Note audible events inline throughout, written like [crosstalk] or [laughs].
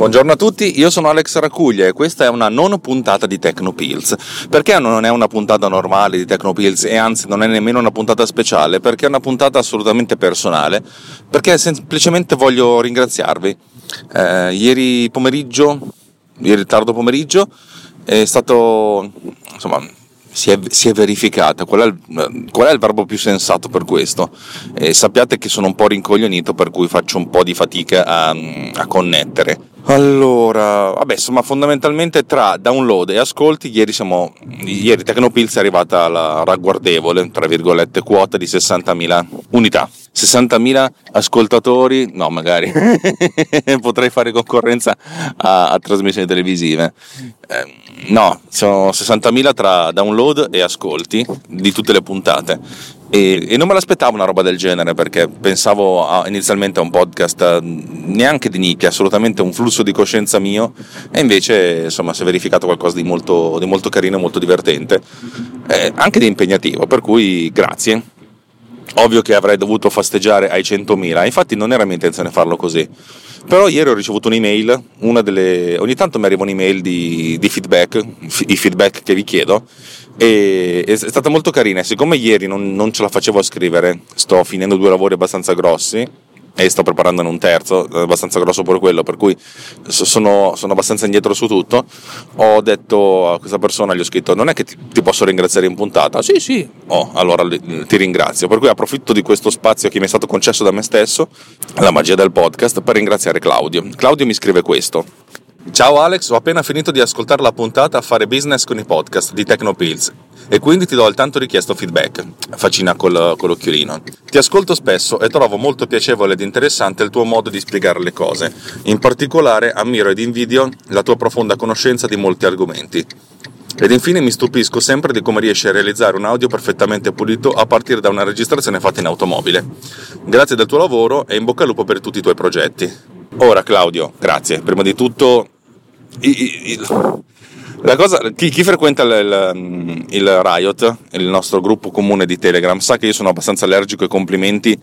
Buongiorno a tutti, io sono Alex Racuglia e questa è una non puntata di Tecnopills. Perché non è una puntata normale di Tecnopills e anzi non è nemmeno una puntata speciale? Perché è una puntata assolutamente personale, perché semplicemente voglio ringraziarvi. Eh, ieri pomeriggio, ieri tardo pomeriggio, è stato insomma si è, si è, verificata. Qual è, il, qual è, il, verbo più sensato per questo? E sappiate che sono un po' rincoglionito, per cui faccio un po' di fatica a, a connettere. Allora, vabbè, insomma, fondamentalmente tra download e ascolti, ieri, siamo, ieri Tecnopills è arrivata alla ragguardevole, tra virgolette, quota di 60.000 unità. 60.000 ascoltatori, no, magari [laughs] potrei fare concorrenza a, a trasmissioni televisive. Eh, no, sono 60.000 tra download e ascolti di tutte le puntate. E, e, non me l'aspettavo una roba del genere perché pensavo a, inizialmente a un podcast eh, neanche di nicchia, assolutamente un flusso di coscienza mio e invece insomma si è verificato qualcosa di molto, di molto carino e molto divertente, eh, anche di impegnativo, per cui grazie. Ovvio che avrei dovuto festeggiare ai 100.000, infatti non era mia intenzione farlo così. Però ieri ho ricevuto un'email, delle... ogni tanto mi arriva un'email di, di feedback, i feedback che vi chiedo, e è stata molto carina. Siccome ieri non, non ce la facevo a scrivere, sto finendo due lavori abbastanza grossi, e sto preparandone un terzo, abbastanza grosso pure quello, per cui sono, sono, abbastanza indietro su tutto. Ho detto a questa persona, gli ho scritto, non è che ti, ti posso ringraziare in puntata? Sì, sì. Oh, allora ti ringrazio. Per cui approfitto di questo spazio che mi è stato concesso da me stesso, la magia del podcast, per ringraziare Claudio. Claudio mi scrive questo. Ciao Alex, ho appena finito di ascoltare la puntata a fare business con i podcast di Tecnopills e quindi ti do il tanto richiesto feedback. Facina col, con l'occhiolino. Ti ascolto spesso e trovo molto piacevole ed interessante il tuo modo di spiegare le cose. In particolare ammiro ed invidio la tua profonda conoscenza di molti argomenti. Ed infine mi stupisco sempre di come riesci a realizzare un audio perfettamente pulito a partire da una registrazione fatta in automobile. Grazie del tuo lavoro e in bocca al lupo per tutti i tuoi progetti. Ora Claudio, grazie. Prima di tutto, cosa, chi, chi frequenta il, il, Riot, il nostro gruppo comune di Telegram, sa che io sono abbastanza allergico ai complimenti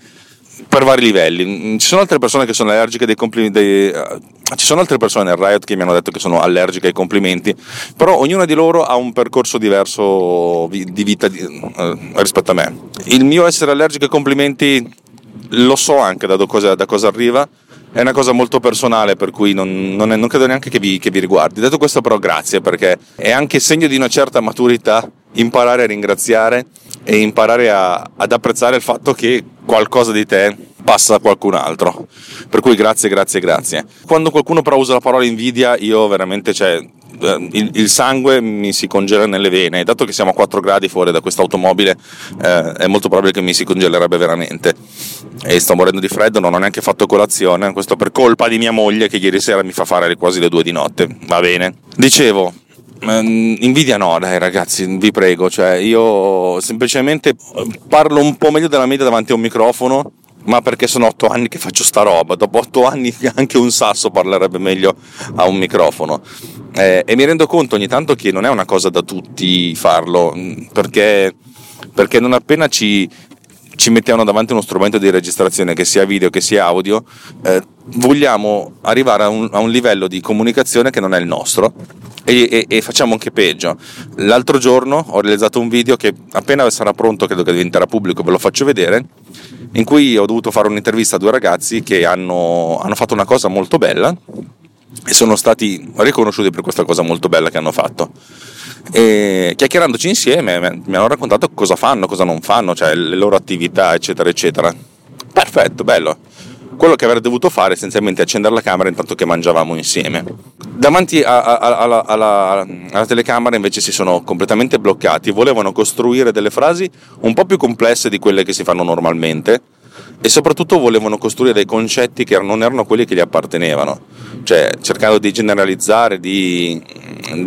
per vari livelli. Ci sono altre persone che sono allergiche dei complimenti. Dei, uh, ci sono altre persone nel Riot che mi hanno detto che sono allergiche ai complimenti, però ognuna di loro ha un percorso diverso di vita di, uh, rispetto a me. Il mio essere allergico ai complimenti lo so anche da cosa, da cosa arriva è una cosa molto personale, per cui non, non, è, non credo neanche che vi, che vi, riguardi. Detto questo, però, grazie perché è anche segno di una certa maturità imparare a ringraziare e imparare a, ad apprezzare il fatto che qualcosa di te passa a qualcun altro. Per cui grazie, grazie, grazie. Quando qualcuno però usa la parola invidia, io veramente, cioè, il, il, sangue mi si congela nelle vene. Dato che siamo a 4 gradi fuori da questa automobile, eh, è molto probabile che mi si congelerebbe veramente. E sto morendo di freddo, non ho neanche fatto colazione. Questo per colpa di mia moglie che ieri sera mi fa fare quasi le 2 di notte. Va bene. Dicevo, ehm, Invidia no, dai ragazzi, vi prego, cioè io semplicemente parlo un po' meglio della media davanti a un microfono ma perché sono otto anni che faccio sta roba, dopo otto anni [laughs] anche un sasso parlerebbe meglio a un microfono. Eh, e mi rendo conto ogni tanto che non è una cosa da tutti farlo, mm, perché, perché non appena ci, ci mettiamo davanti uno strumento di registrazione, che sia video, che sia audio, eh, vogliamo arrivare a un, a un, livello di comunicazione che non è il nostro e, e, e, facciamo anche peggio. L'altro giorno ho realizzato un video che appena sarà pronto, credo che diventerà pubblico, ve lo faccio vedere, in cui ho dovuto fare un'intervista a due ragazzi che hanno, hanno fatto una cosa molto bella e sono stati riconosciuti per questa cosa molto bella che hanno fatto. E chiacchierandoci insieme mi hanno raccontato cosa fanno, cosa non fanno, cioè le loro attività, eccetera, eccetera. Perfetto, bello. Quello che avrei dovuto fare è essenzialmente accendere la camera intanto che mangiavamo insieme. Davanti a, a, a, alla, alla, telecamera invece si sono completamente bloccati, volevano costruire delle frasi un po' più complesse di quelle che si fanno normalmente e soprattutto volevano costruire dei concetti che non erano quelli che gli appartenevano, cioè cercando di generalizzare, di,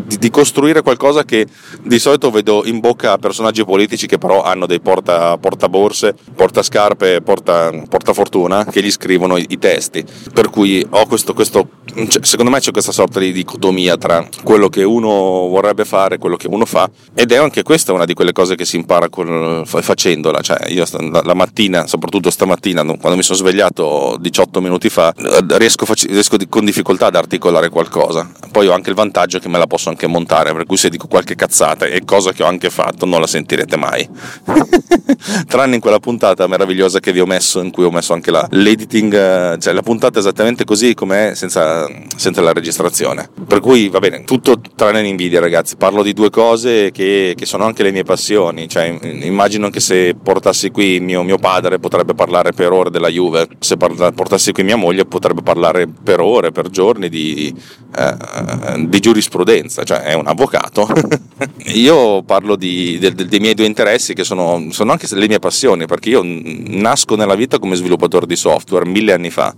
di, di costruire qualcosa che di solito vedo in bocca a personaggi politici che però hanno dei porta, portaborse, portascarpe, porta, portafortuna che gli scrivono i, i, testi, per cui ho questo, questo cioè, secondo me c'è questa sorta di dicotomia tra quello che uno vorrebbe fare e quello che uno fa ed è anche questa una di quelle cose che si impara con, facendola, cioè io la mattina, soprattutto stamattina, mattina, quando mi sono svegliato 18 minuti fa, riesco, riesco con difficoltà ad articolare qualcosa. Poi ho anche il vantaggio che me la posso anche montare, per cui se dico qualche cazzata e cosa che ho anche fatto, non la sentirete mai. [laughs] Tranne in quella puntata meravigliosa che vi ho messo, in cui ho messo anche la, l'editing, eh, cioè la puntata esattamente così com'è, senza, senza la registrazione. Per cui va bene, tutto tranne l'invidia, ragazzi. Parlo di due cose che, che sono anche le mie passioni. Cioè, immagino che se portassi qui mio, mio padre potrebbe parlare per ore della Juve, se portassi qui mia moglie potrebbe parlare per ore, per giorni di, eh, di giurisprudenza, cioè è un avvocato. [laughs] io parlo di, de, de, dei miei due interessi che sono, sono anche le mie passioni, perché io nasco nella vita come sviluppatore di software mille anni fa.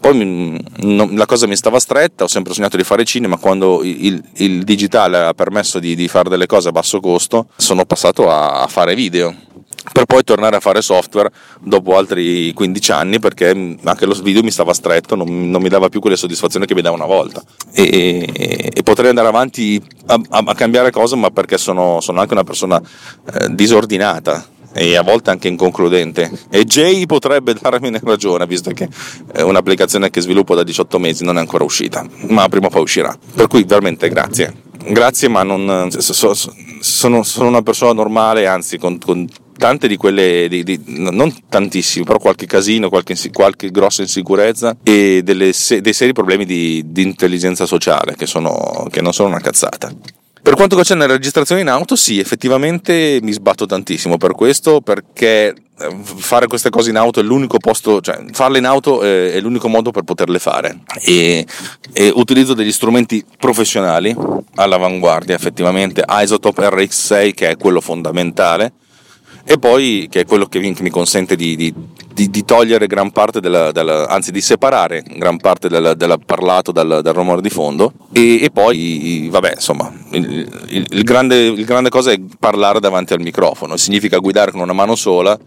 Poi la cosa mi stava stretta, ho sempre sognato di fare cinema, quando il, il digitale ha permesso di, di, fare delle cose a basso costo, sono passato a, a fare video per poi tornare a fare software dopo altri 15 anni perché anche lo video mi stava stretto, non, non mi dava più quelle soddisfazioni che mi dava una volta. E, e, e potrei andare avanti a, a, a, cambiare cose ma perché sono, sono anche una persona eh, disordinata e a volte anche inconcludente. E Jay potrebbe [laughs] darmi ragione visto che è un'applicazione che sviluppo da 18 mesi non è ancora uscita ma prima o poi uscirà. Per cui veramente grazie. Grazie ma non, sono, sono una persona normale anzi con, con tante di quelle, di, di, non tantissime, però qualche casino, qualche, qualche grossa insicurezza e delle, dei seri problemi di, di intelligenza sociale che, sono, che non sono una cazzata. Per quanto concerne la registrazione in auto, sì, effettivamente mi sbatto tantissimo per questo, perché eh, fare queste cose in auto è l'unico posto, cioè farle in auto è, l'unico modo per poterle fare. E, e utilizzo degli strumenti professionali all'avanguardia, effettivamente, Isotope RX6 che è quello fondamentale, e poi che è quello che mi consente di, di, di, di togliere gran parte della, della, anzi di separare gran parte del, del parlato dal, dal, rumore di fondo. E, e poi vabbè insomma il, il, il, grande, il grande cosa è parlare davanti al microfono. Significa guidare con una mano sola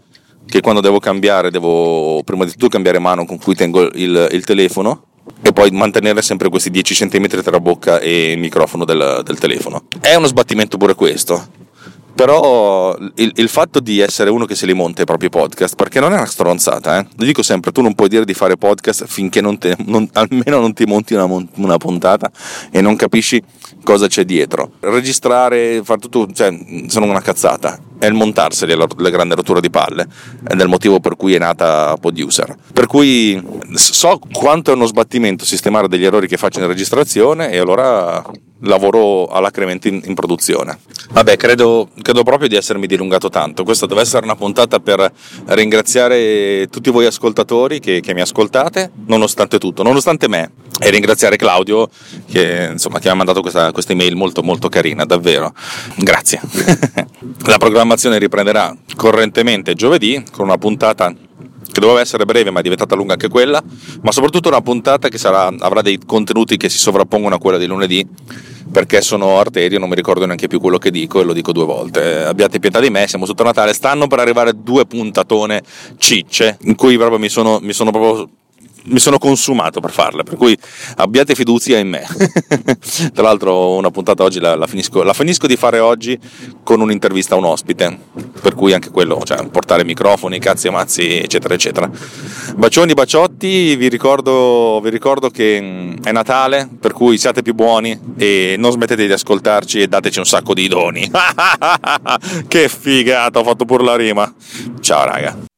che quando devo cambiare devo prima di tutto cambiare mano con cui tengo il, il telefono e poi mantenere sempre questi 10 cm tra bocca e microfono del, del telefono. È uno sbattimento pure questo, però il, il, fatto di essere uno che se li monta i propri podcast, perché non è una stronzata, eh? lo dico sempre, tu non puoi dire di fare podcast finché non te, non, [laughs] almeno non ti monti una, una, puntata e non capisci cosa c'è dietro. Registrare, fare tutto, cioè, sono una cazzata, è il montarseli la, la grande rottura di palle, ed è il motivo per cui è nata Poduser. Per cui so quanto è uno sbattimento sistemare degli errori che faccio in registrazione e allora lavoro alacremente in, in produzione. Vabbè, credo, credo, proprio di essermi dilungato tanto. Questa deve essere una puntata per ringraziare tutti voi ascoltatori che, che mi ascoltate, nonostante tutto, nonostante me, e ringraziare Claudio che, insomma, che mi ha mandato questa, questa email molto molto carina, davvero. Grazie. [laughs] La programmazione riprenderà correntemente giovedì con una puntata che doveva essere breve ma è diventata lunga anche quella, ma soprattutto una puntata che sarà, avrà dei contenuti che si sovrappongono a quella di lunedì, perché sono arterio, non mi ricordo neanche più quello che dico e lo dico due volte. Abbiate pietà di me, siamo sotto Natale, stanno per arrivare due puntatone cicce, in cui proprio mi sono, mi sono proprio mi sono consumato per farla, per cui abbiate fiducia in me. [laughs] Tra l'altro una puntata oggi la, la, finisco, la, finisco, di fare oggi con un'intervista a un ospite, per cui anche quello, cioè portare microfoni, cazzi e mazzi, eccetera, eccetera. Bacioni, baciotti, vi ricordo, vi ricordo che mm, è Natale, per cui siate più buoni e non smettete di ascoltarci e dateci un sacco di doni. [laughs] che figata, ho fatto pure la rima. Ciao raga.